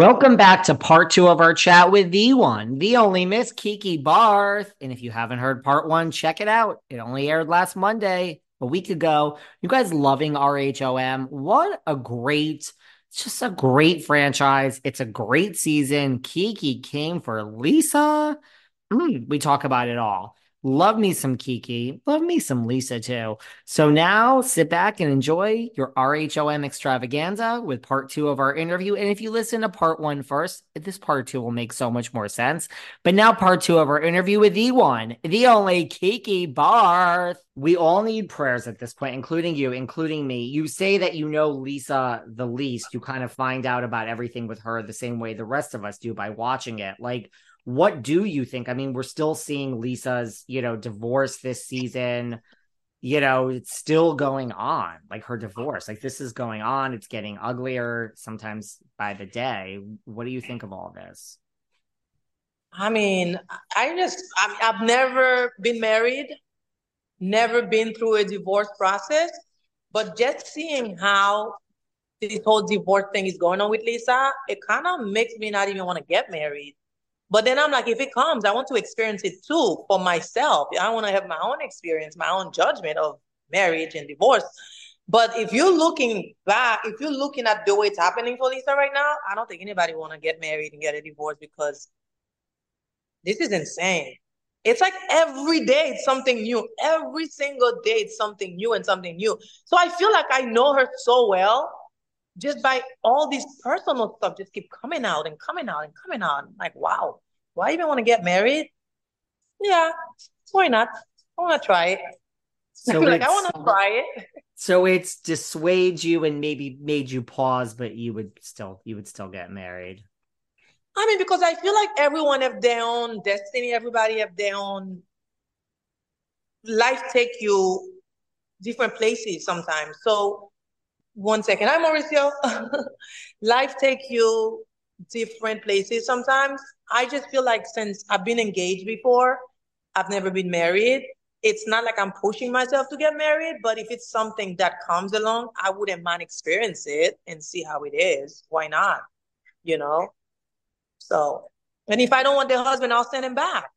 Welcome back to part two of our chat with the one, the only Miss Kiki Barth. And if you haven't heard part one, check it out. It only aired last Monday, a week ago. You guys loving RHOM? What a great, just a great franchise. It's a great season. Kiki came for Lisa. Mm, we talk about it all. Love me some Kiki. Love me some Lisa too. So now sit back and enjoy your RHOM extravaganza with part two of our interview. And if you listen to part one first, this part two will make so much more sense. But now part two of our interview with the one, the only Kiki Barth. We all need prayers at this point, including you, including me. You say that you know Lisa the least. You kind of find out about everything with her the same way the rest of us do by watching it. Like, what do you think? I mean, we're still seeing Lisa's, you know, divorce this season. You know, it's still going on, like her divorce. Like this is going on. It's getting uglier sometimes by the day. What do you think of all this? I mean, I just, I've never been married, never been through a divorce process, but just seeing how this whole divorce thing is going on with Lisa, it kind of makes me not even want to get married but then I'm like, if it comes, I want to experience it too for myself. I want to have my own experience, my own judgment of marriage and divorce. But if you're looking back, if you're looking at the way it's happening for Lisa right now, I don't think anybody want to get married and get a divorce because this is insane. It's like every day it's something new. Every single day it's something new and something new. So I feel like I know her so well just by all these personal stuff just keep coming out and coming out and coming out. I'm like, wow, why even want to get married? Yeah, why not? I want to try it. So like, I want to try it. So it's dissuade you and maybe made you pause, but you would still you would still get married. I mean, because I feel like everyone have their own destiny. Everybody have their own life. Take you different places sometimes. So one second. Hi, Mauricio. Life take you different places sometimes. I just feel like since I've been engaged before, I've never been married. It's not like I'm pushing myself to get married, but if it's something that comes along, I wouldn't mind experience it and see how it is. Why not? You know? So, and if I don't want the husband, I'll send him back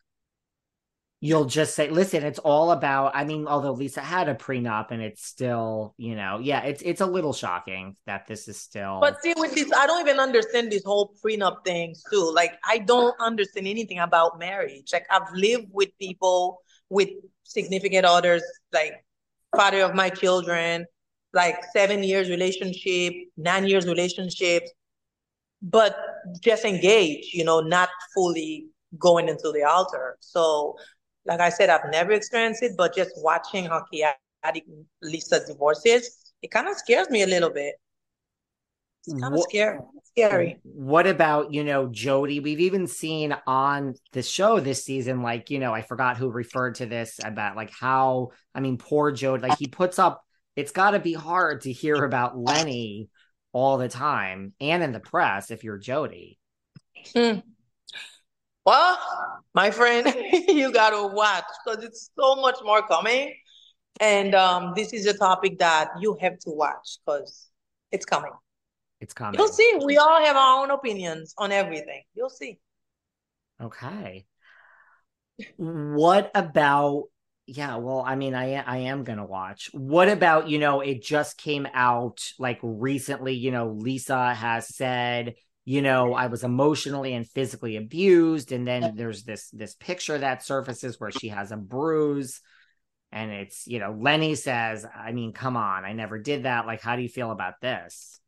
you'll just say, listen, it's all about. I mean, although Lisa had a prenup and it's still, you know, yeah, it's it's a little shocking that this is still. But see, with this, I don't even understand this whole prenup thing too. Like, I don't understand anything about marriage. Like, I've lived with people with significant others, like father of my children, like seven years relationship, nine years relationship, but just engaged, you know, not fully going into the altar. So like I said, I've never experienced it, but just watching how chaotic Lisa's divorce is, it kind of scares me a little bit. It's kind of scary. Scary. What about, you know, Jody? We've even seen on the show this season, like, you know, I forgot who referred to this about like how, I mean, poor Jody, like he puts up, it's got to be hard to hear about Lenny all the time and in the press if you're Jody. Hmm. Well, my friend, you got to watch because it's so much more coming. And um, this is a topic that you have to watch because it's coming. It's coming. You'll see. We all have our own opinions on everything. You'll see. Okay. what about yeah well i mean i i am gonna watch what about you know it just came out like recently you know lisa has said you know i was emotionally and physically abused and then there's this this picture that surfaces where she has a bruise and it's you know lenny says i mean come on i never did that like how do you feel about this?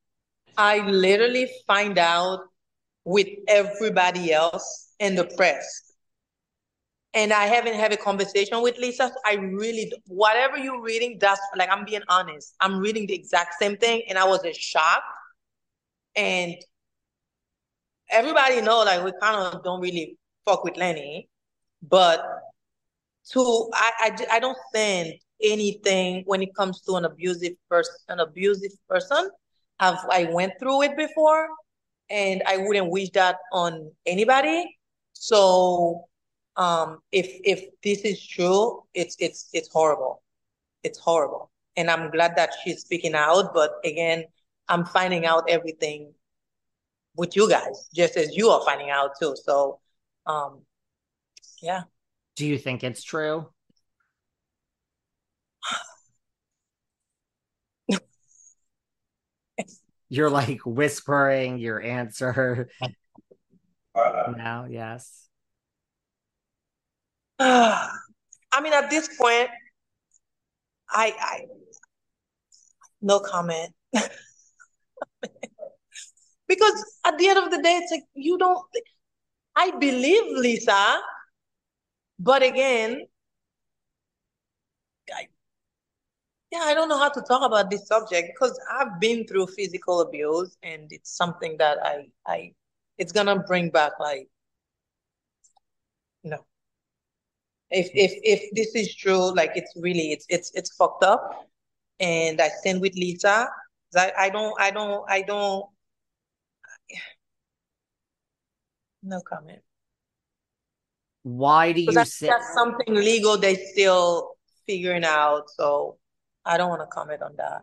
I literally find out with everybody else in the press. And i haven't had a conversation with lisa so i really whatever you're reading that's like i'm being honest. I'm reading the exact same thing and i was a shock. And everybody know like we kind of don't really fuck with lenny but to I, I I don't send anything when it comes to an abusive person an abusive person. I've I went through it before and I wouldn't wish that on anybody. So um if if this is true, it's it's it's horrible. It's horrible. And I'm glad that she's speaking out, but again, I'm finding out everything with you guys, just as you are finding out too. So um yeah. Do you think it's true? You're like whispering your answer uh, now, yes. I mean, at this point, I, I no comment. because at the end of the day, it's like you don't. I believe Lisa but again, I, yeah, I don't know how to talk about this subject because I've been through physical abuse and it's something that I, I, it's gonna bring back like, no. If if if this is true, like it's really it's it's it's fucked up, and I stand with Lisa. I I don't I don't I don't. No comment. Why do you that's, say that's something legal they still figuring out so i don't want to comment on that.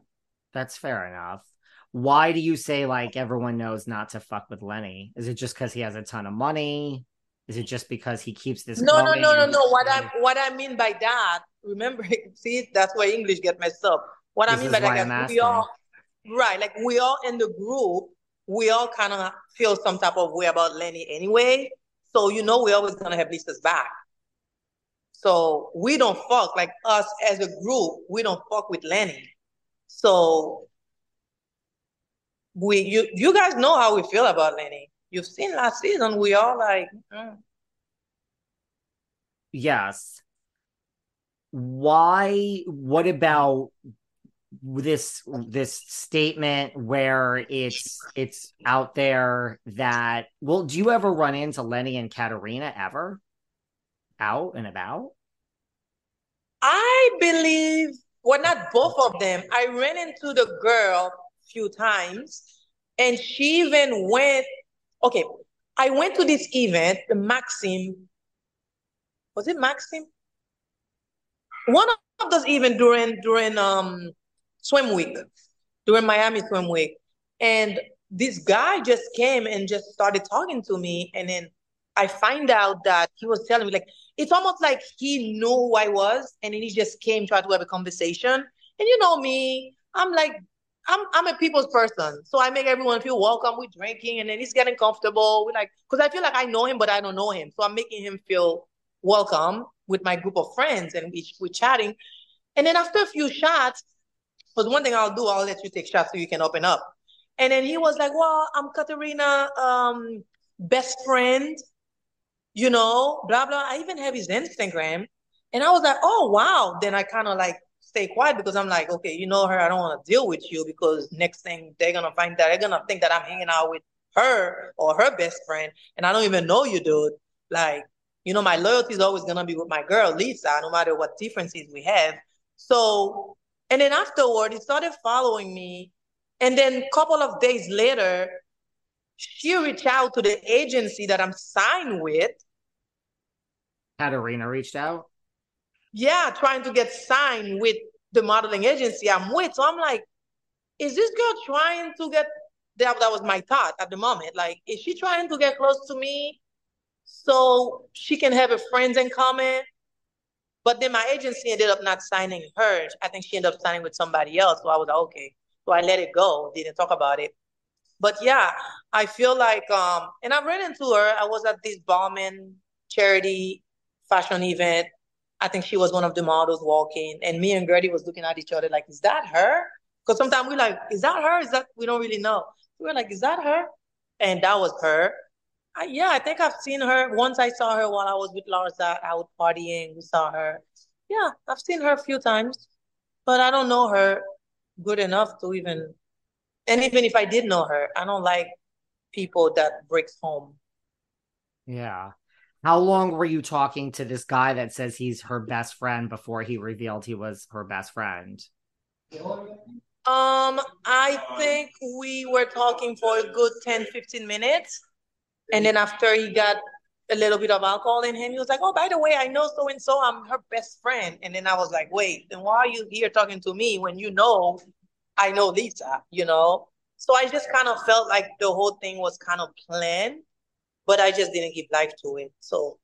That's fair enough. Why do you say like everyone knows not to fuck with lenny? Is it just because he has a ton of money? Is it just because he keeps this no no no no no. What i what i mean by that remember see that's why english get messed up. What this i mean by that we all right like we all in the group we all kind of feel some type of way about lenny anyway so you know we're always gonna have Lisa's back. So we don't fuck like us as a group. We don't fuck with Lenny. So we you you guys know how we feel about Lenny. You've seen last season. We all like. Mm. Yes. Why? What about this this statement where it's it's out there that well do you ever run into lenny and katarina ever? Out and about? I believe well not both of them. I ran into the girl a few times and she even went okay i went to this event the maxim was it maxim? One of those even during during um swim week, during Miami swim week. And this guy just came and just started talking to me. And then I find out that he was telling me, like, it's almost like he knew who I was. And then he just came, tried to have a conversation. And you know me, I'm like, I'm I'm a people's person. So I make everyone feel welcome. We're drinking and then he's getting comfortable. We're like, because I feel like I know him, but I don't know him. So I'm making him feel welcome with my group of friends and we, we're chatting. And then after a few shots, because one thing I'll do, I'll let you take shots so you can open up. And then he was like, Well, I'm Katarina, um, best friend, you know, blah, blah. I even have his Instagram. And I was like, Oh, wow. Then I kind of like stay quiet because I'm like, Okay, you know her. I don't want to deal with you because next thing they're to find that, they're to think that I'm hanging out with her or her best friend. And I don't even know you, dude. Like, you know, my loyalty is always to be with my girl, Lisa, no matter what differences we have. So and then afterward, he started following me. And then a couple of days later, she reached out to the agency that I'm signed with. Katarina reached out? Yeah, trying to get signed with the modeling agency I'm with. So I'm like, is this girl trying to get that, that was my thought at the moment. Like, is she trying to get close to me so she can have a friends in common? But then my agency ended up not signing her. I think she ended up signing with somebody else. So I was like, okay. So I let it go. Didn't talk about it. But yeah, I feel like um, and I ran into her. I was at this Balmain charity fashion event. I think she was one of the models walking, and me and Guerdy was looking at each other like, "Is that her?" Because sometimes we're like, "Is that her?" Is that we don't really know. We were like, "Is that her?" And that was her. I, yeah, I think I've seen her. Once I saw her while I was with Larsa out partying. We saw her. Yeah, I've seen her a few times, but I don't know her good enough to even. And even if I did know her, I don't like people that breaks home. Yeah. How long were you talking to this guy that says he's her best friend before he revealed he was her best friend? Um, I think we were talking for a good 10, 15 minutes. And then after he got a little bit of alcohol in him, he was like, Oh, by the way, I know so and so, I'm her best friend. And then I was like, Wait, then why are you here talking to me when you know I know Lisa, you know? So I just kind of felt like the whole thing was kind of planned but I just didn't give life to it. So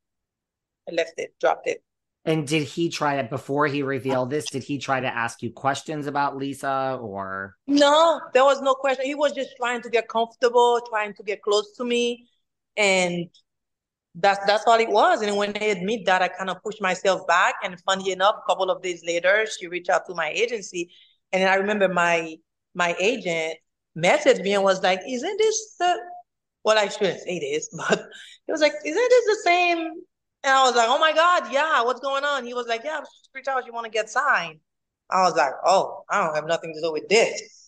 I left it, dropped it. And did he try to before he revealed this? Did he try to ask you questions about Lisa or no? There was no question. He was just trying to get comfortable, trying to get close to me, and that's that's all it was. And when they admit that, I kind of pushed myself back. And funny enough, a couple of days later, she reached out to my agency, and I remember my my agent messaged me and was like, "Isn't this the well, I shouldn't say this, but he was like, Isn't this the same? And I was like, Oh my God, yeah, what's going on? He was like, Yeah, reach out, you want to get signed. I was like, Oh, I don't have nothing to do with this.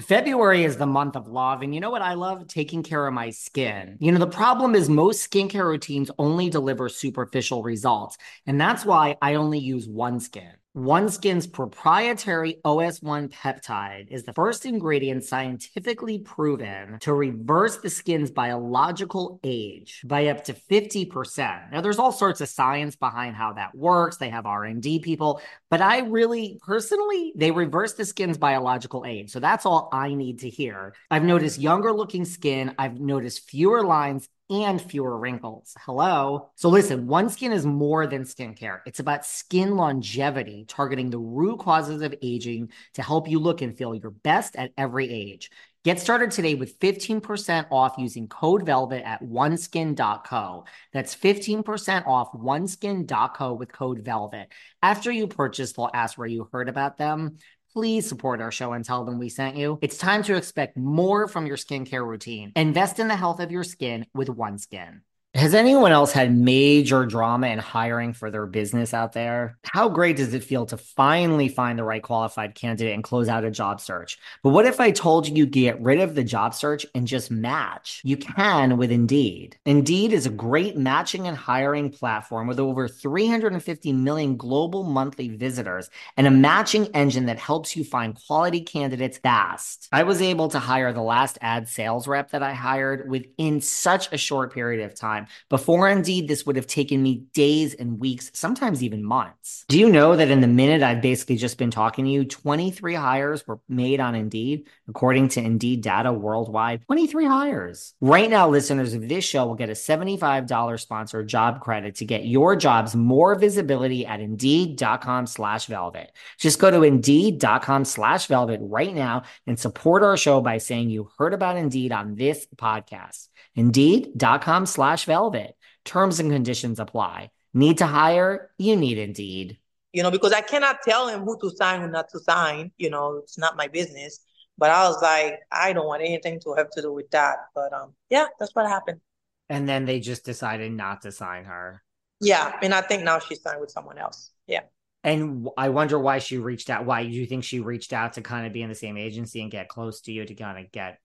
February is the month of love. And you know what I love? Taking care of my skin. You know, the problem is most skincare routines only deliver superficial results. And that's why I only use OneSkin. OneSkin's proprietary OS1 peptide is the first ingredient scientifically proven to reverse the skin's biological age by up to 50%. Now there's all sorts of science behind how that works. They have R&D people, but I really personally they reverse the skin's biological age. So that's all I need to hear. I've noticed younger looking skin, I've noticed fewer lines and fewer wrinkles. Hello. So listen, OneSkin is more than skincare. It's about skin longevity, targeting the root causes of aging to help you look and feel your best at every age. Get started today with 15% off using code VELVET at oneskin.co. That's 15% off oneskin.co with code VELVET. After you purchase, they'll ask where you heard about them please support our show and tell them we sent you. It's time to expect more from your skincare routine. Invest in the health of your skin with OneSkin. Has anyone else had major drama in hiring for their business out there? How great does it feel to finally find the right qualified candidate and close out a job search? But what if I told you get rid of the job search and just match? You can with Indeed. Indeed is a great matching and hiring platform with over 350 million global monthly visitors and a matching engine that helps you find quality candidates fast. I was able to hire the last ad sales rep that I hired within such a short period of time. Before Indeed, this would have taken me days and weeks, sometimes even months. Do you know that in the minute I've basically just been talking to you, 23 hires were made on Indeed, according to Indeed data worldwide? 23 hires. Right now, listeners of this show will get a $75 sponsored job credit to get your jobs more visibility at Indeed.com slash velvet. Just go to Indeed.com slash velvet right now and support our show by saying you heard about Indeed on this podcast. Indeed.com slash velvet. It terms and conditions apply. Need to hire? You need Indeed. You know, because I cannot tell him who to sign, who not to sign. You know, it's not my business. But I was like, I don't want anything to have to do with that. But um, yeah, that's what happened. And then they just decided not to sign her. Yeah, and I think now she's signed with someone else. Yeah. And I wonder why she reached out. Why do you think she reached out to kind of be in the same agency and get close to you to kind of get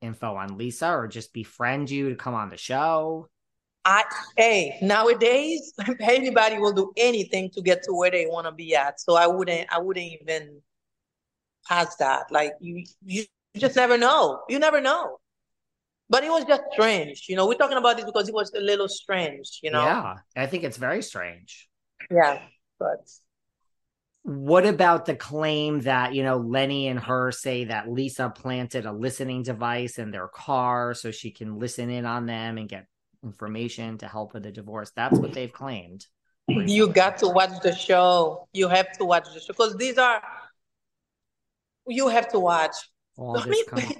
info on Lisa or just befriend you to come on the show? I hey, nowadays anybody will do anything to get to where they want to be at. So I wouldn't I wouldn't even pass that. Like you you just never know. You never know. But it was just strange. You know, we're talking about this because it was a little strange, you know. Yeah, I think it's very strange. Yeah, but what about the claim that, you know, Lenny and her say that Lisa planted a listening device in their car so she can listen in on them and get information to help with the divorce? That's what they've claimed. You got to watch the show. You have to watch the show because these are, you have to watch. All this come-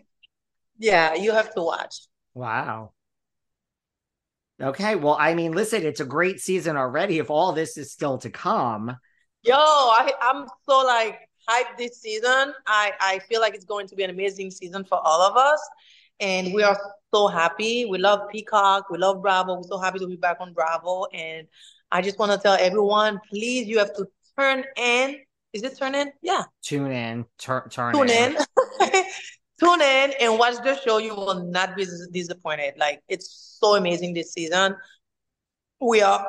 yeah, you have to watch. Wow. Okay, well, I mean, listen, it's a great season already. If all this is still to come, Yo, I, I'm so like hyped this season. I, I feel like it's going to be an amazing season for all of us. And we are so happy. We love Peacock. We love Bravo. We're so happy to be back on Bravo. And I just want to tell everyone, please, you have to turn in. Is it turn in? Yeah. Tune in. Tur- turn Tune in. in. Tune in and watch the show. You will not be disappointed. Like it's so amazing this season. We are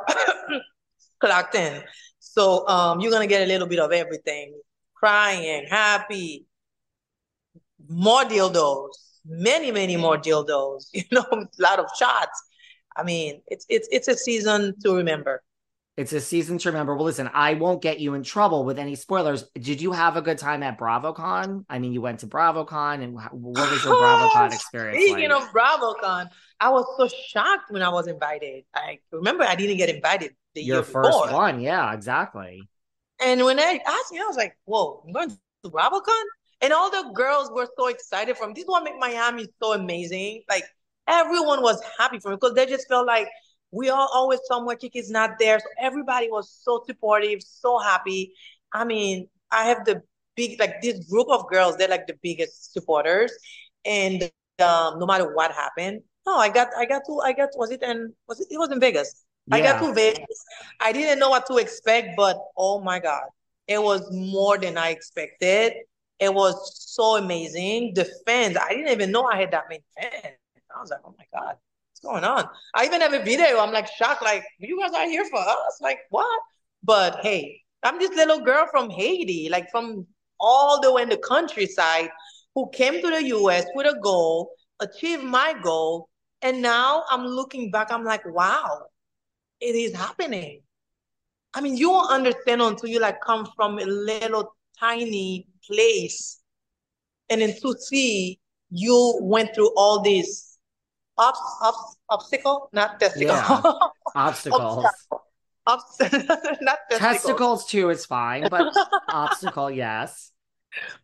clocked in. So um, you're gonna get a little bit of everything: crying, happy, more dildos, many, many more mm-hmm. dildos. You know, a lot of shots. I mean, it's it's it's a season to remember. It's a season to remember. Well, listen, I won't get you in trouble with any spoilers. Did you have a good time at BravoCon? I mean, you went to BravoCon, and what was your oh, BravoCon experience Speaking like? of BravoCon, I was so shocked when I was invited. I remember I didn't get invited the your year first before. one, yeah, exactly. And when I asked me, I was like, whoa, I'm going to BravoCon? And all the girls were so excited for from this is what made Miami so amazing. Like everyone was happy for me because they just felt like we are always somewhere, Kiki's not there. So everybody was so supportive, so happy. I mean, I have the big like this group of girls, they're like the biggest supporters. And um, no matter what happened, no, I got I got to I got was it and was it it was in Vegas. I got to Vegas. I didn't know what to expect, but oh my God, it was more than I expected. It was so amazing. The fans, I didn't even know I had that many fans. I was like, oh my God, what's going on? I even have a video. I'm like shocked, like, you guys are here for us? Like, what? But hey, I'm this little girl from Haiti, like from all the way in the countryside, who came to the US with a goal, achieved my goal, and now I'm looking back, I'm like, wow, it is happening. I mean, you won't understand until you like come from a little tiny place, and in to see you went through all these ups, ups, obstacle, not testicle, Yeah. Obstacles. not testicles. Testicles too is fine, but obstacle, yes.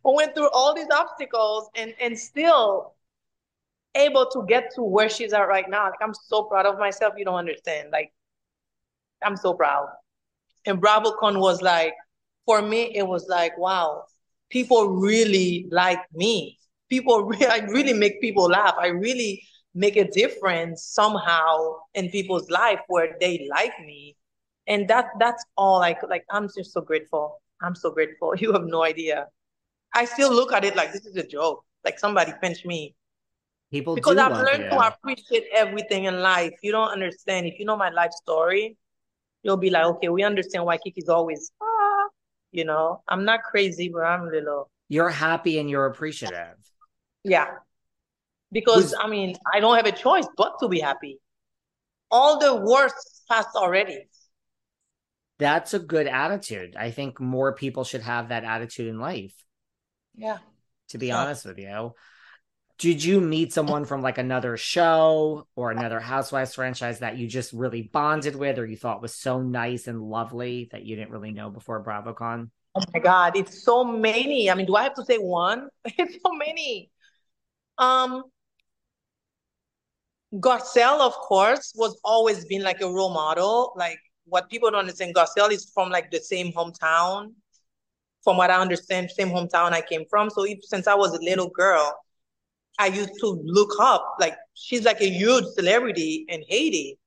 went through all these obstacles and and still able to get to where she's at right now. Like I'm so proud of myself. You don't understand. Like I'm so proud. And BravoCon was like, for me, it was like, wow, people really like me. People, re- I really make people laugh. I really make a difference somehow in people's life where they like me. And that that's all like like I'm just so grateful. I'm so grateful. You have no idea. I still look at it like this is a joke. Like somebody pinched me. People Because I've learned to appreciate everything in life. You don't understand. If you know my life story, you'll be like, okay, we understand why Kiki's always ah, you know. I'm not crazy, but I'm a little You're happy and you're appreciative. yeah. Because Was- I mean, I don't have a choice but to be happy. All the worst passed already. That's a good attitude. I think more people should have that attitude in life, Yeah. to be Yeah. honest with you. Did you meet someone from like another show or another Housewives franchise that you just really bonded with or you thought was so nice and lovely that you didn't really know before BravoCon? Oh my God, it's so many. I mean, do I have to say one? It's so many. Um, Garcelle, of course, was always been like a role model. Like what people don't understand, Garcelle is from like the same hometown. From what I understand, same hometown I came from. So if, since I was a little girl, I used to look up like she's like a huge celebrity in Haiti.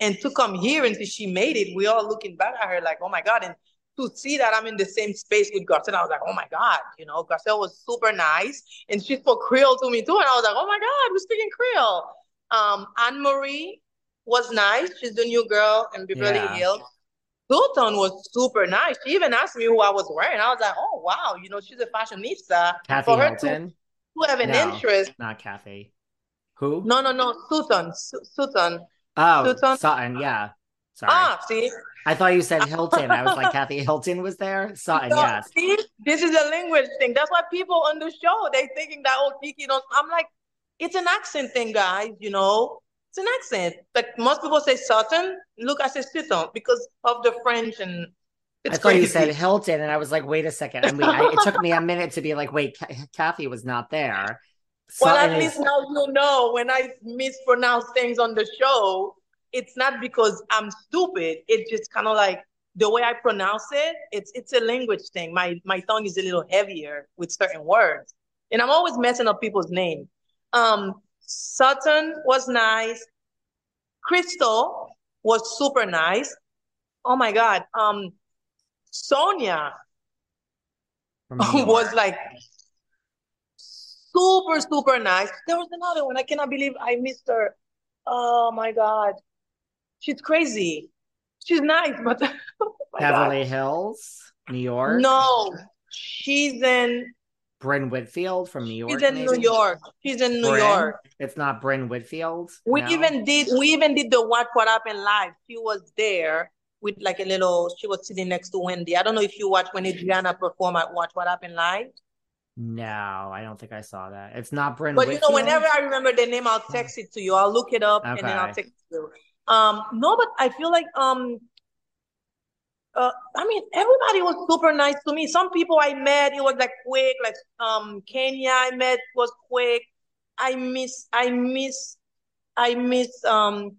And to come here and see she made it, we all looking back at her like, oh my God. And to see that I'm in the same space with Garcelle, I was like, oh my God, you know, Garcelle was super nice. And she spoke Creole to me too. And I was like, oh my God, we're speaking Creole. Um, Anne Marie was nice. She's the new girl in Beverly Yeah. Hills. Sultan was super nice. She even asked me who I was wearing. I was like, oh wow, you know, she's a fashionista. Kathy For her Hilton, to have an No. interest. not Kathy. Who? No, no, no, Sutton. Su- Sultan. oh, Sutton. Sutton. Yeah. Sorry. Ah, see? I thought you said Hilton. I was like, Kathy Hilton was there. Sutton. So, yes. See, this is a language thing. That's why people on the show they thinking that oh Kiki don't. I'm like, it's an accent thing, guys. You know, it's an accent. Like most people say Sutton. Look, I say Sutton because of the French and. It's I thought you said Hilton, and I was like, wait a second. I mean, I, it took me a minute to be like, wait, Kathy was not there. Well, at least now you know when I mispronounce things on the show, it's not because I'm stupid. It's just kind of like the way I pronounce it. It's it's a language thing. My my tongue is a little heavier with certain words, and I'm always messing up people's names. Um, Sutton was nice. Crystal was super nice. Oh my God. Um, Sonja from New York. was like super, super nice. There was another one. I cannot believe I missed her. Oh my God. She's crazy. She's nice, but oh my God. Beverly Hills, New York. No, she's in Brynn Whitfield from New York. she's in New? York. She's in New Brynn? York. It's not Brynn Whitfield. We No? even did we even did the What What Happened live. She was there with like a little she was sitting next to Wendy. I don't know if you watched when Adriana perform at Watch What Happened live. No, I don't think I saw that. It's not Brynn But you know, whenever I remember the name, I'll text it to you. I'll look it up and then I'll Okay. text you. Um, no, but I feel like um, uh, I mean, everybody was super nice to me. Some people I met, it was like quick. Like um, Kenya I met was quick. I miss, I miss, I miss um,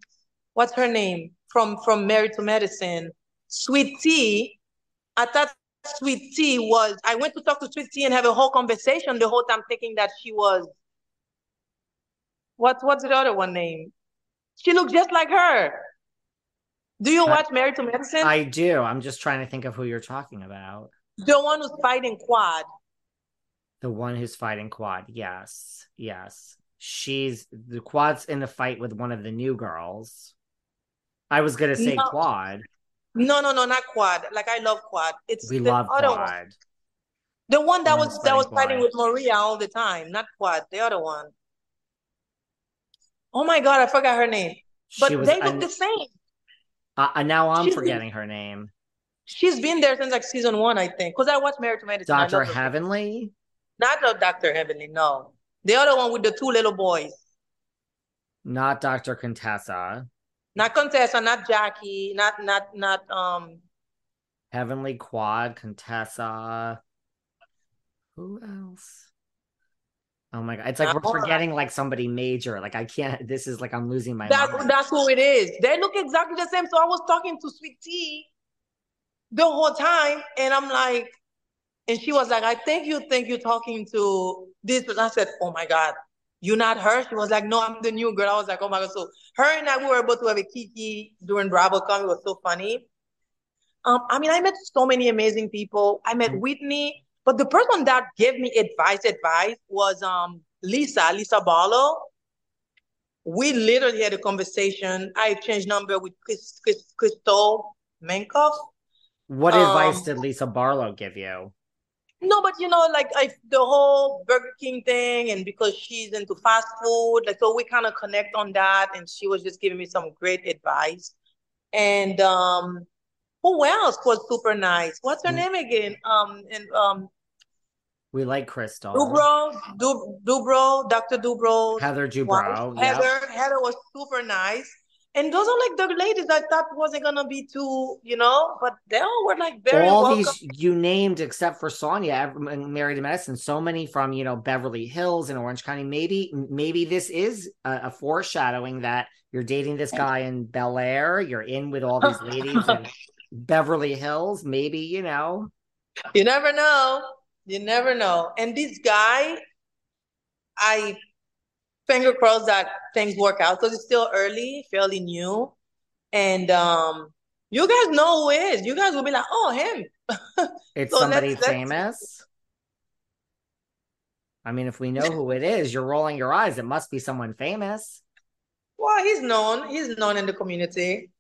what's her name from from Married to Medicine, Sweet Tea. I thought Sweet Tea was. I went to talk to Sweet Tea and have a whole conversation the whole time, thinking that she was. What what's the other one name? She looked just like her. Do you I- watch Married to Medicine? I do. I'm just trying to think of who you're talking about. the one who's fighting Quad. The one who's fighting Quad. Yes. Yes. She's the Quad's in the fight with one of the new girls. I was gonna say No. Quad. No, no, no, not Quad. Like I love Quad. It's We the love other one. Quad. The one that One was that was fighting fighting with Maria all the time, not Quad. The other one. Oh my God, I forgot her name. But they look an- the same. uh, uh, now I'm she's- forgetting her name. She's been there since like season one, I think. Because I watched Married to Medicine. Dr. Heavenly? Not the Dr. Heavenly, no. The other one with the two little boys. Not Dr. Contessa. Not Contessa, not Jackie, not not not um Heavenly Quad, Contessa. Who else? Oh my god. It's like we're forgetting like somebody major. Like I can't this is like I'm losing my that mind. that's who it is. They look exactly the same. So I was talking to Sweet Tea the whole time, and I'm like, and she was like, I think you think you're talking to this person. I said, Oh my God, you're not her? She was like, No, I'm the new girl. I was like, Oh my God. So her and I we were able to have a kiki during BravoCon. It was so funny. Um, I mean, I met so many amazing people. I met Whitney, but the person that gave me advice, advice was um Lisa, Lisa Barlow. We literally had a conversation. I exchanged number with Chris, Chris, Crystal Minkoff. What advice um, did Lisa Barlow give you? No, but you know, like I, the whole Burger King thing, and because she's into fast food, like so we kind of connect on that. And she was just giving me some great advice. And um, who else was super nice? What's her Mm. name again? Um, and um, We like Crystal. Dubrow, Dub, Dubrow, Dr. Dubrow. Heather Dubrow. yep. Heather, Heather was super nice. And those are like the ladies I thought wasn't gonna be too, you know, but they all were like very All welcome. these you named except for Sonja, and Married to Medicine, so many from you know Beverly Hills and Orange County. Maybe maybe this is a, a foreshadowing that you're dating this guy in Bel Air. You're in with all these ladies in Beverly Hills. Maybe you know. You never know. You never know. And this guy, I finger crossed that things work out because it's still early, fairly new. and um, you guys know who it is. You guys will be like, oh, him. It's So somebody let's- let's- famous. I mean, if we know who it is, you're rolling your eyes. It must be someone famous. Well, he's known. He's known in the community.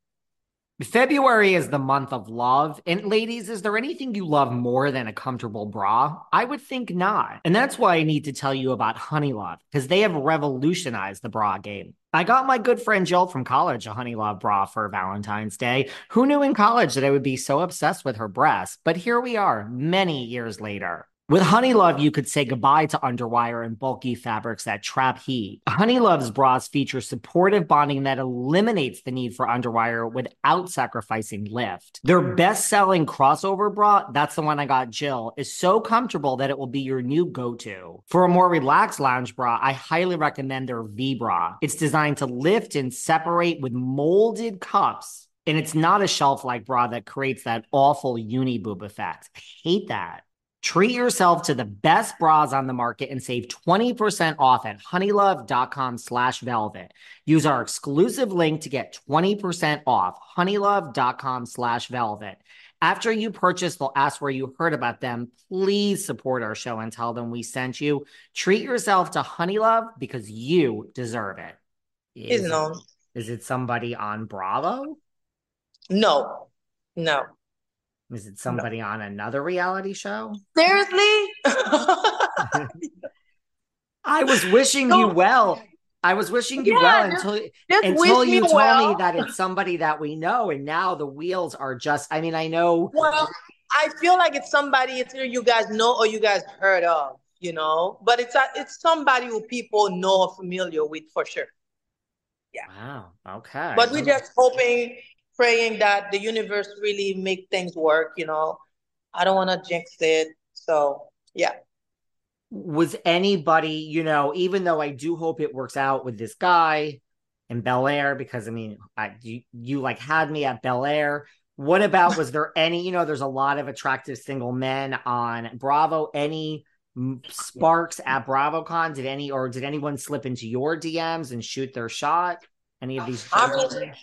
February is the month of love. And ladies, is there anything you love more than a comfortable bra? I would think not. And that's why I need to tell you about Honeylove, because they have revolutionized the bra game. I got my good friend Jill from college a Honeylove bra for Valentine's Day. Who knew in college that I would be so obsessed with her breasts? But here we are, many years later. With Honeylove, you could say goodbye to underwire and bulky fabrics that trap heat. Honeylove's bras feature supportive bonding that eliminates the need for underwire without sacrificing lift. Their best selling crossover bra, that's the one I got Jill, is so comfortable that it will be your new go to. For a more relaxed lounge bra, I highly recommend their V bra. It's designed to lift and separate with molded cups. And it's not a shelf like bra that creates that awful uni boob effect. I hate that. Treat yourself to the best bras on the market and save 20% off at honeylove.com slash velvet. Use our exclusive link to get 20% off honeylove.com slash velvet. After you purchase, they'll ask where you heard about them. Please support our show and tell them we sent you. Treat yourself to Honeylove because you deserve it. Is, known. is it somebody on Bravo? No, no. Is it somebody on another reality show? Seriously? I was wishing you well. I was wishing you Yeah, well just- until Just until you me told well. me that it's somebody that we know, and now the wheels are just. I mean, I know. Well, I feel like it's somebody it's either you guys know or you guys heard of, you know. But it's a, it's somebody who people know or familiar with for sure. Yeah. Wow. Okay. But we're just hoping, praying that the universe really make things work, you know. I don't want to jinx it. So yeah. was anybody, you know, even though I do hope it works out with this guy in Bel Air, because I mean, I you, you like had me at Bel Air. What about was there any, you know, there's a lot of attractive single men on Bravo. Any sparks at BravoCon? Did any or did anyone slip into your DMs and shoot their shot? Any of these? I mean,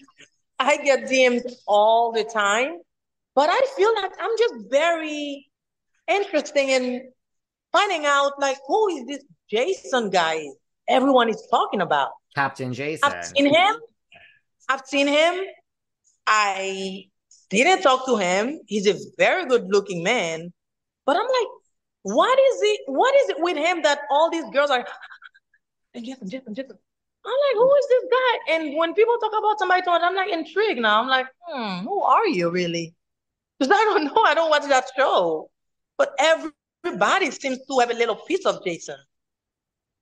I get DMs all the time, but I feel like I'm just very interesting in finding out like who is this Jason guy everyone is talking about. Captain Jason. I've seen him. I've seen him. I didn't talk to him. He's a very good looking man. But I'm like, what is it? What is it with him that all these girls are and Jason, Jason, Jason. I'm like, who is this guy? And when people talk about somebody, I'm like intrigued now. I'm like, hmm, who are you really? Because I don't know. I don't watch that show. But everybody seems to have a little piece of Jason.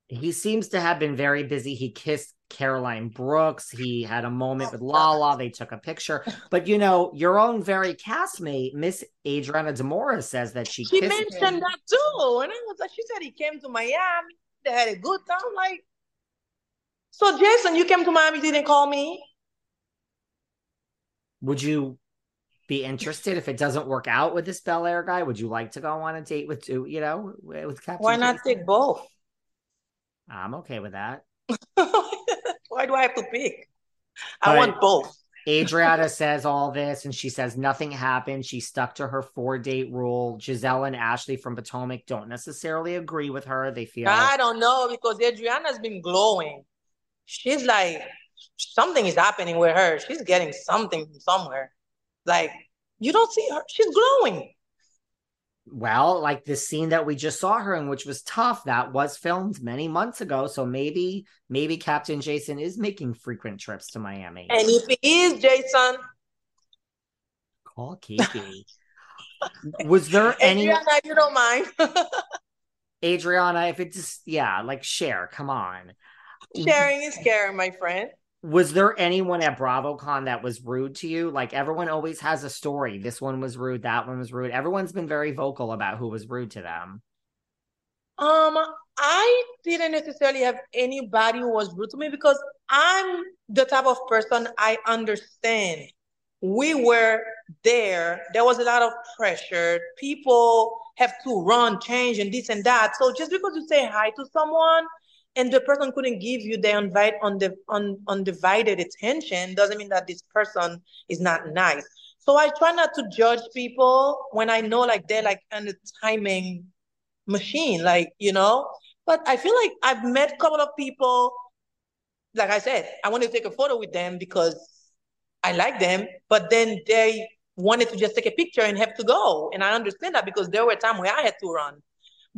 he seems to have been very busy. He kissed Caroline Brooks. He had a moment with Lala. They took a picture. But you know, your own very castmate, Miss Adriana de Moura, says that she, She mentioned him. that too. And I was like, she said he came to Miami. They had a good time. Like, so Jason, you came to Miami, didn't call me. Would you be interested if it doesn't work out with this Bel Air guy? Would you like to go on a date with two, you know, with Captain? Why not Jason? take both? I'm okay with that. Why do I have to pick? I But- want both. Adriana says all this and she says nothing happened. She stuck to her four date rule. Gizelle and Ashley from Potomac don't necessarily agree with her. They feel I don't know because Adriana's been glowing. She's like, something is happening with her. She's getting something from somewhere. Like, you don't see her. She's glowing. well, like this scene that we just saw her in, which was tough, that was filmed many months ago. So maybe, maybe Captain Jason is making frequent trips to Miami. And if he is, Jason, Call Kiki. was there any Adriana, you don't mind. Adriana? If it just yeah, like share, come on. Sharing is caring, my friend. Was there anyone at BravoCon that was rude to you? Like everyone always has a story. This one was rude, that one was rude. Everyone's been very vocal about who was rude to them. Um, I didn't necessarily have anybody who was rude to me because I'm the type of person I understand. We were there. There was a lot of pressure. People have to run, change, and this and that. So just because you say hi to someone, and the person couldn't give you the invite on the un- undivided attention, doesn't mean that this person is not nice. So I try not to judge people when I know like they're like on a timing machine, like, you know. But I feel like I've met a couple of people, like I said, I want to take a photo with them because I like them, but then they wanted to just take a picture and have to go. And I understand that because there were times where I had to run.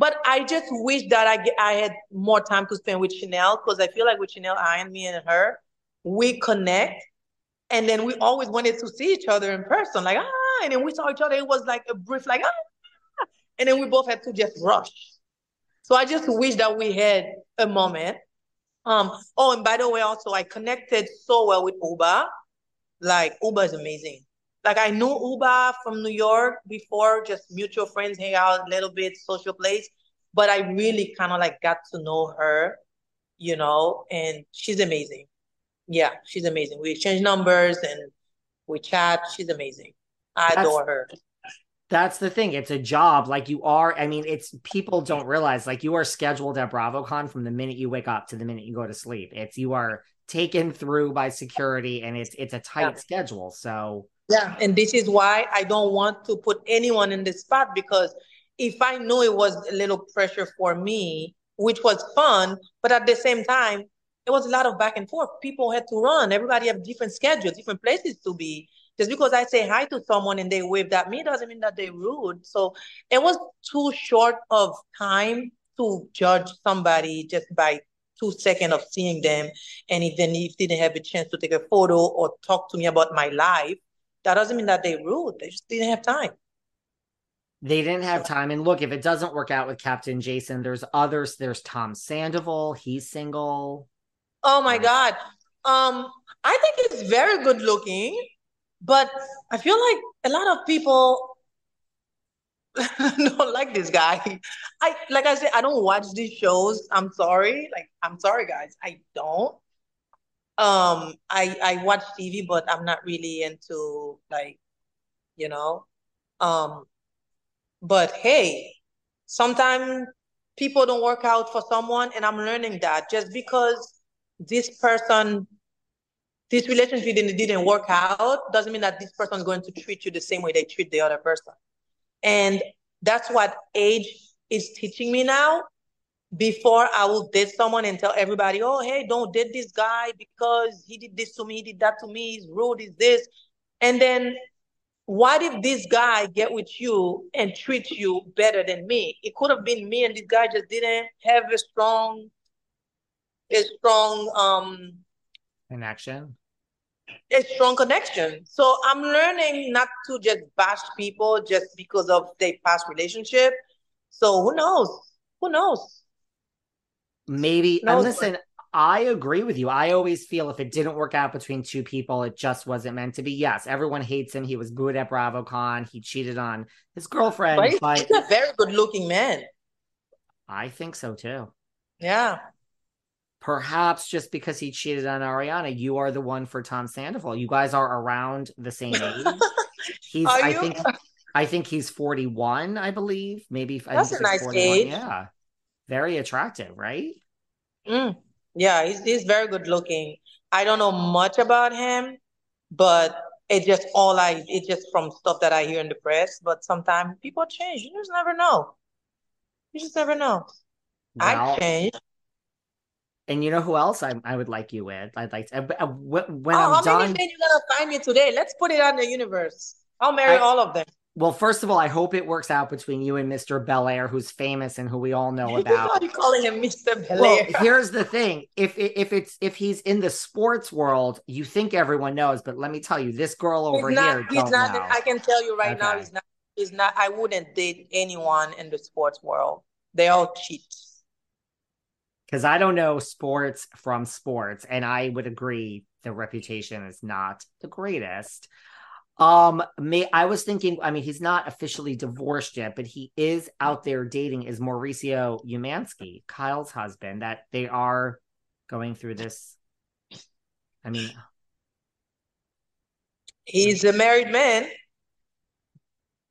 But I just wish that I I had more time to spend with Chanel because I feel like with Chanel, I and me and her, we connect. And then we always wanted to see each other in person, like, ah, and then we saw each other. It was like a brief, like, ah, and then we both had to just rush. So I just wish that we had a moment. Um, oh, and by the way, also I connected so well with Ubah. Like Ubah is amazing. Like I knew Ubah from New York before, just mutual friends, hang out a little bit, social place. But I really kind of like got to know her, you know, and she's amazing. Yeah, she's amazing. We exchange numbers and we chat. She's amazing. I That's- adore her. That's the thing. It's a job. Like you are, I mean, it's people don't realize like you are scheduled at BravoCon from the minute you wake up to the minute you go to sleep. It's you are taken through by security and it's it's a tight Yeah. schedule. So Yeah, and this is why I don't want to put anyone in the spot because if I know it was a little pressure for me, which was fun, but at the same time, it was a lot of back and forth. People had to run. Everybody have different schedules, different places to be. Just because I say hi to someone and they waved at me doesn't mean that they're rude. So it was too short of time to judge somebody just by two seconds of seeing them. And if they didn't have a chance to take a photo or talk to me about my life, that doesn't mean that they ruled. They just didn't have time. they didn't have time. And look, if it doesn't work out with Captain Jason, there's others. There's Tom Sandoval. He's single. Oh my. God. Um, I think he's very good looking, but I feel like a lot of people don't like this guy. I like I said, I don't watch these shows. I'm sorry. Like, I'm sorry, guys. I don't. Um, I I watch TV, but I'm not really into like, you know. Um, but hey, sometimes people don't work out for someone, and I'm learning that just because this person, this relationship didn't, didn't work out, doesn't mean that this person is going to treat you the same way they treat the other person. And that's what age is teaching me now. Before I will date someone and tell everybody, oh, hey, don't date this guy because he did this to me, he did that to me, he's rude, he's this. And then what if this guy get with you and treat you better than me? It could have been me and this guy just didn't have a strong, a strong um Connection. a strong connection. So I'm learning not to just bash people just because of their past relationship. So who knows? Who knows? Maybe. No, and listen, I agree with you. I always feel if it didn't work out between two people, it just wasn't meant to be. Yes, everyone hates him. He was good at BravoCon. He cheated on his girlfriend, But he's, but he's a very good looking man. I think so too. Yeah. Perhaps just because he cheated on Ariana, you are the one for Tom Sandoval. You guys are around the same age. He's, Are I you? think, I think he's forty-one. I believe, maybe. I That's think a nice 41. age. Yeah, very attractive, right? Mm. Yeah, he's he's very good looking. I don't know much about him, but it just all I it's just from stuff that I hear in the press. But sometimes people change. You just never know. You just never know. I Well, change. and you know who else I, I would like you with? I'd like to, uh, when Oh, I'm how done. many men you gonna find me today? Let's put it on the universe. I'll marry I- all of them. Well, first of all, I hope it works out between you and Mr. Belair, who's famous and who we all know about. Why are you calling him Mr. Well, here's the thing: if if it's if he's in the sports world, you think everyone knows, but let me tell you, this girl over he's not. here He's not. know. I can tell you right now, he's not. He's not. I wouldn't date anyone in the sports world. They all cheat. because I don't know sports from sports, and I would agree the reputation is not the greatest. Um, may I was thinking, I mean, he's not officially divorced yet, but he is out there dating is Mauricio Umansky, Kyle's husband, that they are going through this. I mean, He's a married man.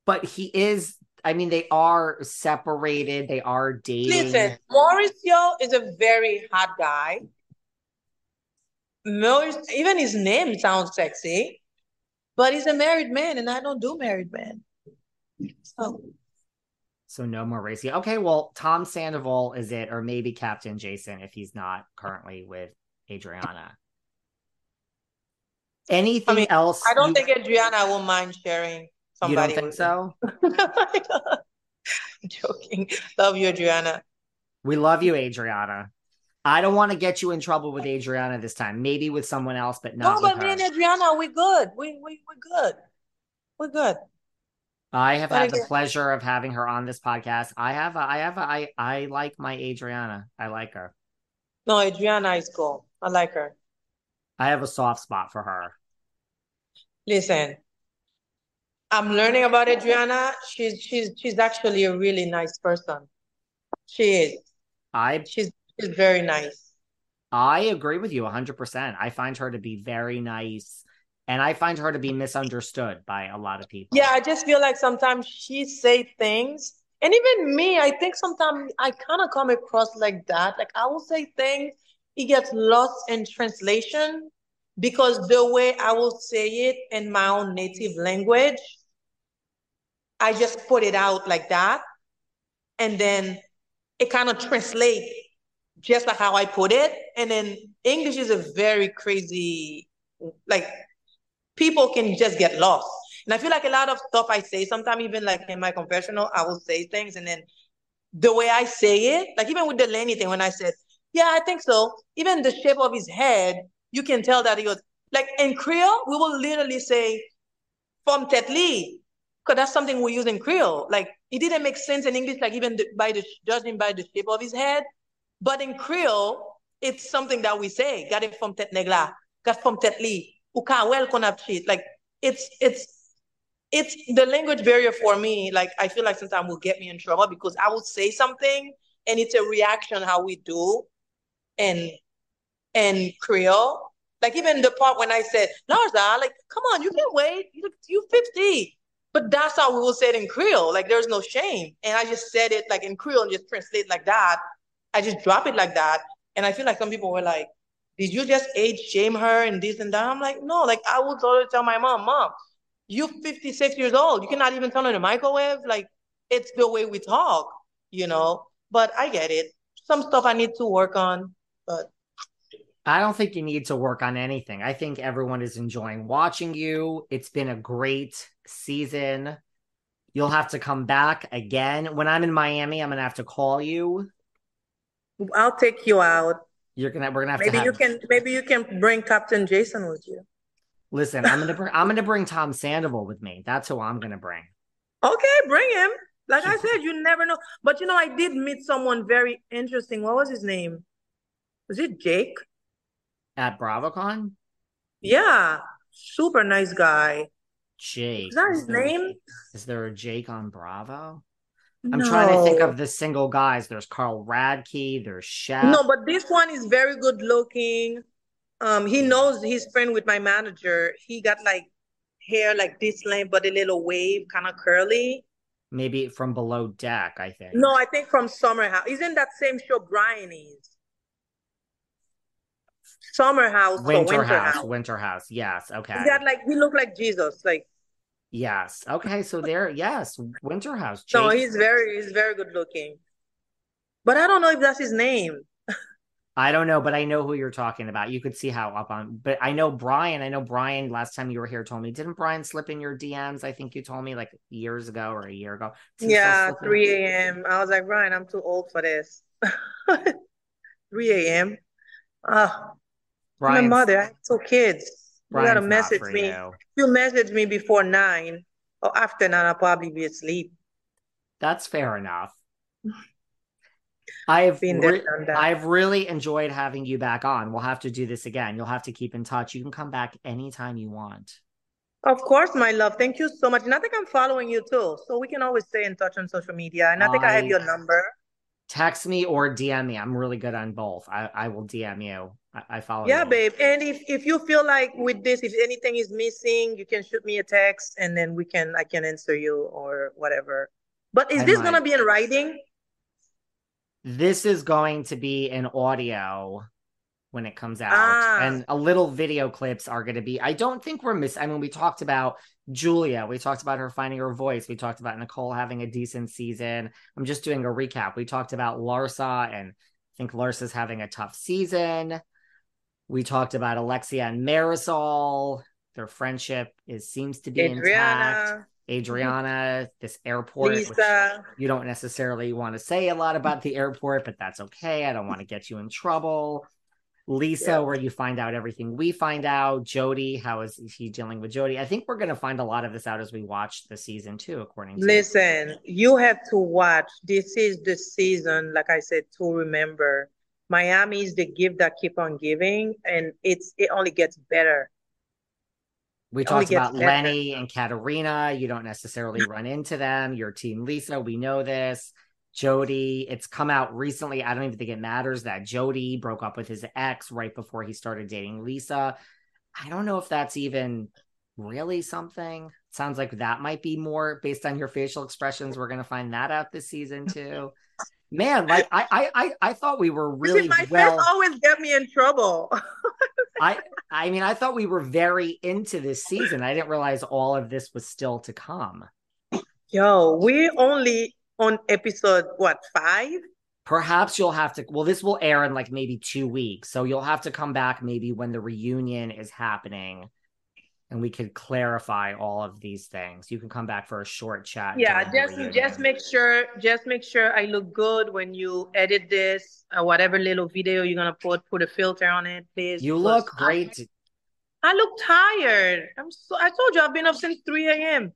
but he is I mean, they are separated. They are dating. Listen, Mauricio is a very hot guy. Maurice, even his name sounds sexy, but he's a married man, and I don't do married men. So So no Mauricio. Okay, well, Tom Sandoval is it, or maybe Captain Jason if he's not currently with Adriana. Anything mean, else? I don't you- think Adriana will mind sharing you somebody. don't think with so. I'm joking. Love you, Adriana. We love you, Adriana. I don't want to get you in trouble with Adriana this time. Maybe with someone else, but not no, but with me and Adriana, we're good. We we we're good. We're good. I have But had the pleasure of having her on this podcast. I have, a, I have, a, I, I like my Adriana. I like her. No, Adriana is cool. I like her. I have a soft spot for her. Listen, I'm learning about Adriana. She's she's she's actually a really nice person. She is. I, She's she's very nice. I agree with you 100%. I find her to be very nice, and I find her to be misunderstood by a lot of people. Yeah, I just feel like sometimes she say things, and even me, I think sometimes I kind of come across like that. Like I will say things, it gets lost in translation because the way I will say it in my own native language, I just put it out like that, and then it kind of translates just like how I put it. And then English is a very crazy, like people can just get lost. And I feel like a lot of stuff I say, sometimes even like in my confessional, I will say things and then the way I say it, like even with the Lenny thing, when I said, yeah, I think so, even the shape of his head, you can tell that he was like in Creole, we will literally say from Tetli, because that's something we use in Creole. Like it didn't make sense in English, like even the, by the judging by the shape of his head. But in Creole, it's something that we say. Got it from Tet Negla, got from Tetli, uka well konap cheat. Like it's it's it's the language barrier for me. Like I feel like sometimes will get me in trouble because I will say something and it's a reaction how we do and and Creole. Like even the part when I said, Larsa, like, come on, you can wait. You you 50. But that's how we will say it in Creole. Like there's no shame. And I just said it like in Creole and just translate like that. I just drop it like that. And I feel like some people were like, did you just age shame her and this and that? I'm like, no, like I would totally tell my mom, mom, you're 56 years old. You cannot even turn on the microwave. Like it's the way we talk, you know. But I get it. Some stuff I need to work on. But I don't think you need to work on anything. I think everyone is enjoying watching you. It's been a great season. You'll have to come back again. When I'm in Miami, I'm gonna have to call you. I'll take you out. You're gonna we're gonna have Maybe to have you can maybe you can bring Captain Jason with you. listen, I'm gonna bring I'm gonna bring Tom Sandoval with me. That's who I'm gonna bring. Okay, bring him. Like I said, you never know. But you know, I did meet someone very interesting. What was his name? Was it Jake? At BravoCon? Yeah, super nice guy. Jake. Is that his there- name? Is there a Jake on Bravo? I'm trying to think of the single guys. There's Carl Radke, there's Chef. No, but this one is very good looking. Um, he knows he's friend with my manager. He got like hair like this length, but a little wave, kind of curly. Maybe from below deck, I think. No, I think from Summer House. In that same show Brian is. Summer House Winter, Winter House, House. Winter House. Yes. Okay. He got like he looked like Jesus. Like Yes. Okay. So there, yes, Winterhouse. No, he's very he's very good looking. But I don't know if that's his name. I don't know, but I know who you're talking about. You could see how up on, but I know Brian. I know Brian. Last time you were here, told me didn't Brian slip in your DMs? I think you told me like years ago or a year ago. Yeah, 3 a.m. I was like, Brian, I'm too old for this. 3 a.m. Ah, my mother, I have two kids. You gotta message me. you. You message me before nine or after nine, I'll probably be asleep. That's fair enough. I've Been there, re- I've really enjoyed having you back on. We'll have to do this again. You'll have to keep in touch. You can come back anytime you want. Of course, my love. Thank you so much. And I think I'm following you too. So we can always stay in touch on social media. And I think I, have your number. Text me or DM me. I'm really good on both. I, I will DM you. I, I follow Yeah, you. babe. And if, if you feel like with this, if anything is missing, you can shoot me a text and then we can I can answer you or whatever. But is I this might. gonna be in writing? This is going to be an audio when it comes out, Ah. and a little video clips are going to be. I don't think we're missing. I mean, we talked about Julia. We talked about her finding her voice. We talked about Nicole having a decent season. I'm just doing a recap. We talked about Larsa, and I think Larsa's having a tough season. We talked about Alexia and Marysol. Their friendship is seems to be intact. Adriana, Adriana, this airport. which- you don't necessarily want to say a lot about the airport, but that's okay. I don't want to get you in trouble. Lisa, Yeah. where you find out everything we find out. Jody, how is he dealing with Jody? I think we're going to find a lot of this out as we watch the season too, according to Listen, you have to watch. This is the season, like I said, to remember. Miami is the gift that keep on giving, and it's it only gets better. We It talked about better. Lenny and Katharina. You don't necessarily run into them. Your team, Lisa. We know this. Jody, it's come out recently. I don't even think it matters that Jody broke up with his ex right before he started dating Lisa. I don't know if that's even really something. Sounds like that might be more based on your facial expressions. We're gonna find that out this season too. Man, like I I I, I thought we were really my well. always get me in trouble. I I mean, I thought we were very into this season. I didn't realize all of this was still to come. Yo, we only on episode what five? Perhaps you'll have to. Well, this will air in like maybe two weeks, so you'll have to come back maybe when the reunion is happening, and we could clarify all of these things. You can come back for a short chat. Yeah, just just make sure just make sure I look good when you edit this or whatever little video you're gonna put. Put a filter on it, please. You look I- great. I look tired. I'm so I told you I've been up since 3 a.m.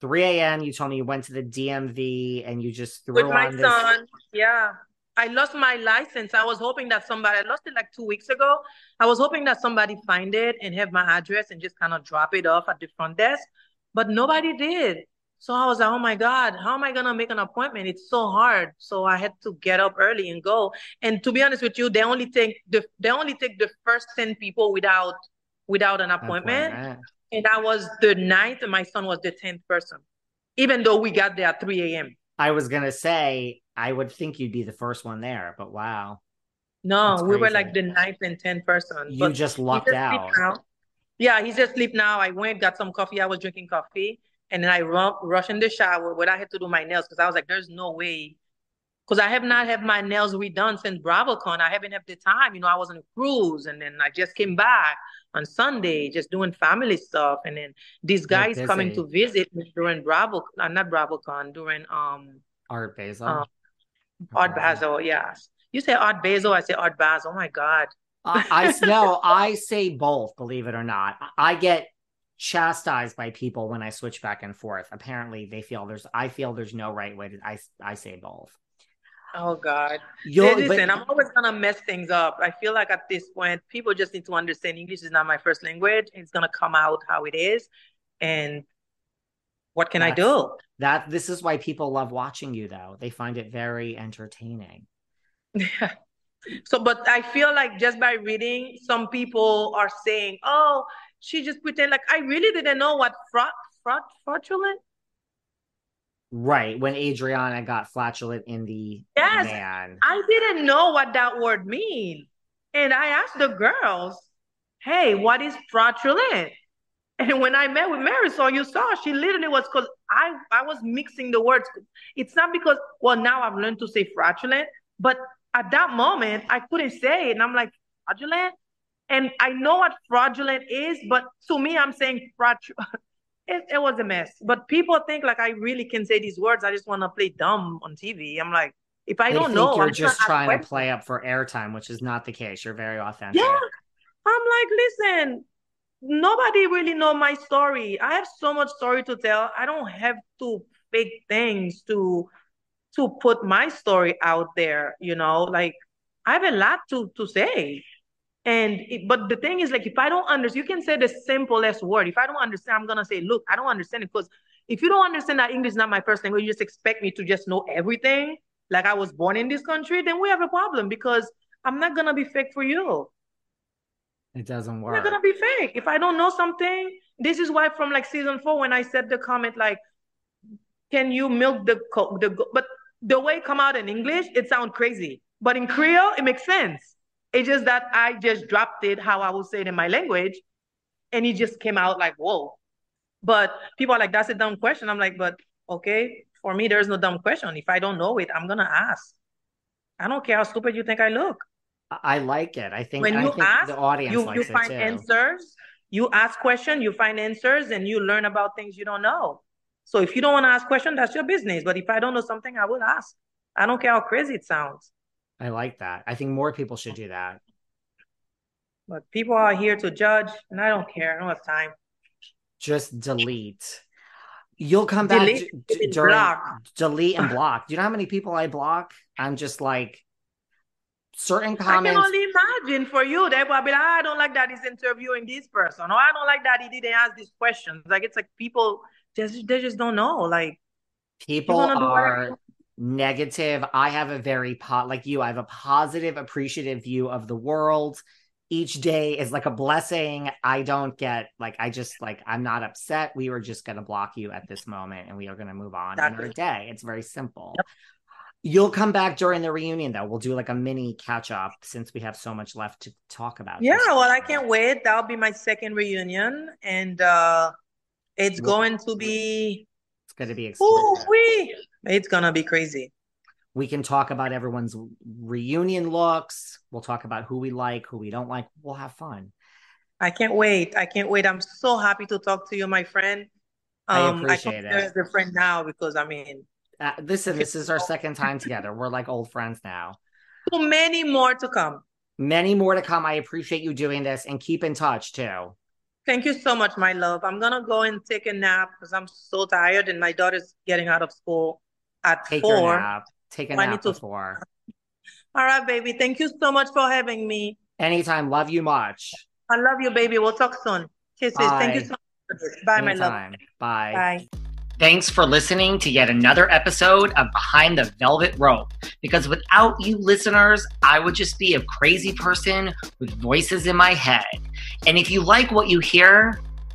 3 a.m. You told me you went to the DMV and you just threw with my on this. son. Yeah. I lost my license. I was hoping that somebody, I lost it like two weeks ago. I was hoping that somebody find it and have my address and just kind of drop it off at the front desk, but nobody did. So I was like, oh my God, how am I gonna make an appointment? It's so hard. So I had to get up early and go. And to be honest with you, they only take the they only take the first 10 people without without an appointment. Appointment. And I was the ninth, and my son was the 10th person, even though we got there at 3 a.m. I was gonna say I would think you'd be the first one there, but wow, No, we were like the ninth and tenth person. you just lucked out. now. Yeah, he's asleep now. I went, got some coffee. I was drinking coffee, and then I run, rush in the shower. But I had to do my nails because I was like, "There's no way," because I have not had my nails redone since BravoCon. I haven't had the time. You know, I was on a cruise, and then I just came back on Sunday, just doing family stuff, and then these guys coming to visit me during Bravo, uh, not BravoCon, during um Art Basil. Uh, Art Basel. Yes, you say Art Basel, I say Art Basel. Oh my God. I, I no, I say both. Believe it or not, I get chastised by people when I switch back and forth. Apparently, they feel there's. I feel there's no right way to. I I say both. Oh God. You'll, listen, but I'm always gonna mess things up. I feel like at this point, people just need to understand English is not my first language. It's gonna come out how it is. And what can I do? that this is why people love watching you, though. They find it very entertaining. Yeah. So, but I feel like just by reading, some people are saying, "Oh, she just pretend like I really didn't know what fraud, fraud, fraudulent." Right when Adriana got flatulent in the Yes. man. I didn't know what that word mean. And I asked the girls, hey, what is fraudulent? And when I met with Marysol, you saw she literally was because I, I was mixing the words. It's not because, well, now I've learned to say fraudulent, but at that moment, I couldn't say it. And I'm like, fraudulent? And I know what fraudulent is, but to me, I'm saying fraudulent. It, it was a mess. But people think like I really can say these words. I just want to play dumb on TV. I'm like, if I They don't know, you're I'm just gonna trying to play up for airtime, which is not the case. You're very authentic. Yeah. I'm like, listen, nobody really know my story. I have so much story to tell. I don't have to fake things to to put my story out there, you know, like I have a lot to to say. And it, but the thing is, like, if I don't understand, you can say the simplest word. If I don't understand, I'm gonna say, look, I don't understand it because if you don't understand that English is not my first language, you just expect me to just know everything, like I was born in this country, then we have a problem because I'm not gonna be fake for you. It doesn't work. I'm not gonna be fake. If I don't know something, this is why from like season four, when I said the comment, like can you milk the co- the go-" but the way it come out in English, it sounds crazy. But in Creole, it makes sense. It's just that I just dropped it how I would say it in my language, and it just came out like whoa. But people are like, that's a dumb question. I'm like, but okay, for me, there's no dumb question. If I don't know it, I'm gonna ask. I don't care how stupid you think I look. I like it. I think When I you think ask, the audience you you find answers. You ask questions, you find answers, and you learn about things you don't know. So if you don't want to ask questions, that's your business. But if I don't know something, I will ask. I don't care how crazy it sounds. I like that. I think more people should do that. But people are here to judge, and I don't care. I don't have time. Just delete. You'll come back Delete d- d- during block. delete and block. Do you know how many people I block? I'm just like certain comments. I can only imagine for you. They will be like, I don't like that he's interviewing this person, or I don't like that he didn't ask these questions. Like it's like people just they just don't know. Like people wanna do whatever are negative. I have a very pot like you. I have a positive, appreciative view of the world. Each day is like a blessing. I don't get like I just like I'm not upset. We were just gonna block you at this moment, and we are gonna move on in our day. It's very simple. You'll come back during the reunion though. We'll do like a mini catch up since we have so much left to talk about. yeah, well, I can't wait. That'll be my second reunion, and uh it's Well- going to be It's gonna be ooh exquisite. It's gonna be crazy. We can talk about everyone's reunion looks. We'll talk about who we like, who we don't like. We'll have fun. I can't wait. I can't wait. I'm so happy to talk to you, my friend. I Um, appreciate consider it. as a friend now because I mean, Uh, listen, this is our second time together. We're like old friends now. so many more to come. Many more to come. I appreciate you doing this and keep in touch too. Thank you so much, my love. I'm gonna go and take a nap because I'm so tired and my daughter's getting out of school at Take four. your nap. Take a nap to- before. All right, baby. Thank you so much for having me. Anytime. Love you much. I love you, baby. We'll talk soon. Kisses. Thank you so much. Bye, my love. Bye. Bye. Thanks for listening to yet another episode of Behind the Velvet Rope. Because without you listeners, I would just be a crazy person with voices in my head. And if you like what you hear,